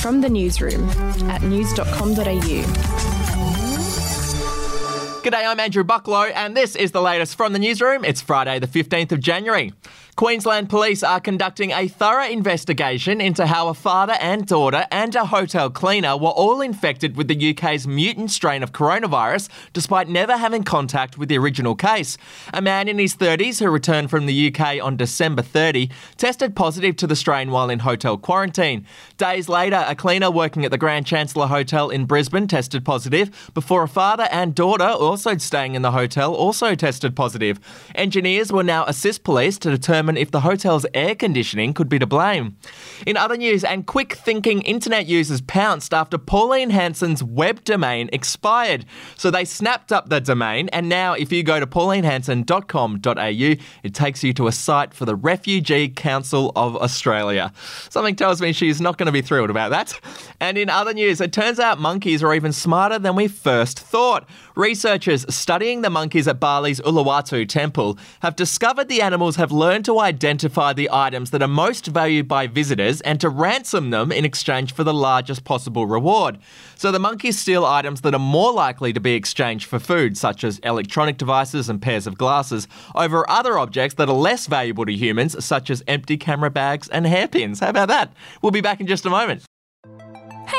From the newsroom at news.com.au. G'day, I'm Andrew Bucklow, and this is the latest from the newsroom. It's Friday, the 15th of January. Queensland Police are conducting a thorough investigation into how a father and daughter and a hotel cleaner were all infected with the UK's mutant strain of coronavirus, despite never having contact with the original case. A man in his 30s who returned from the UK on December 30 tested positive to the strain while in hotel quarantine. Days later, a cleaner working at the Grand Chancellor Hotel in Brisbane tested positive, before a father and daughter also staying in the hotel also tested positive. Engineers will now assist police to determine if the hotel's air conditioning could be to blame. In other news, and quick thinking internet users pounced after Pauline Hanson's web domain expired. So they snapped up the domain, and now if you go to paulinehanson.com.au, it takes you to a site for the Refugee Council of Australia. Something tells me she's not going to be thrilled about that. And in other news, it turns out monkeys are even smarter than we first thought. Researchers studying the monkeys at Bali's Uluwatu temple have discovered the animals have learned to identify the items that are most valued by visitors and to ransom them in exchange for the largest possible reward. So the monkeys steal items that are more likely to be exchanged for food, such as electronic devices and pairs of glasses, over other objects that are less valuable to humans, such as empty camera bags and hairpins. How about that? We'll be back in just a moment.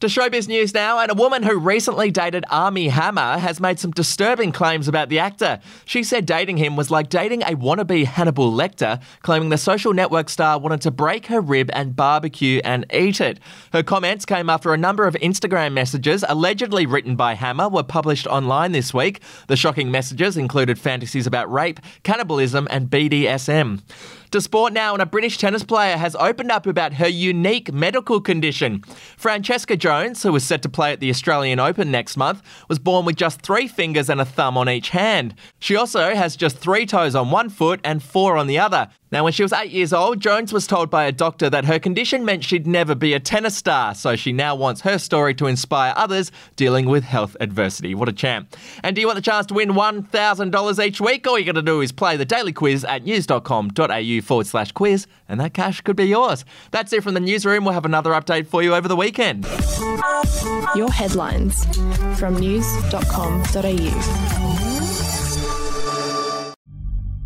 To showbiz news now, and a woman who recently dated Armie Hammer has made some disturbing claims about the actor. She said dating him was like dating a wannabe Hannibal Lecter, claiming the social network star wanted to break her rib and barbecue and eat it. Her comments came after a number of Instagram messages allegedly written by Hammer were published online this week. The shocking messages included fantasies about rape, cannibalism, and BDSM. To sport now, and a British tennis player has opened up about her unique medical condition. Francesca Jones, who is set to play at the Australian Open next month, was born with just three fingers and a thumb on each hand. She also has just three toes on one foot and four on the other. Now, when she was eight years old, Jones was told by a doctor that her condition meant she'd never be a tennis star, so she now wants her story to inspire others dealing with health adversity. What a champ. And do you want the chance to win $1,000 each week? All you got to do is play the daily quiz at news.com.au forward slash quiz, and that cash could be yours. That's it from the newsroom. We'll have another update for you over the weekend. Your headlines from news.com.au.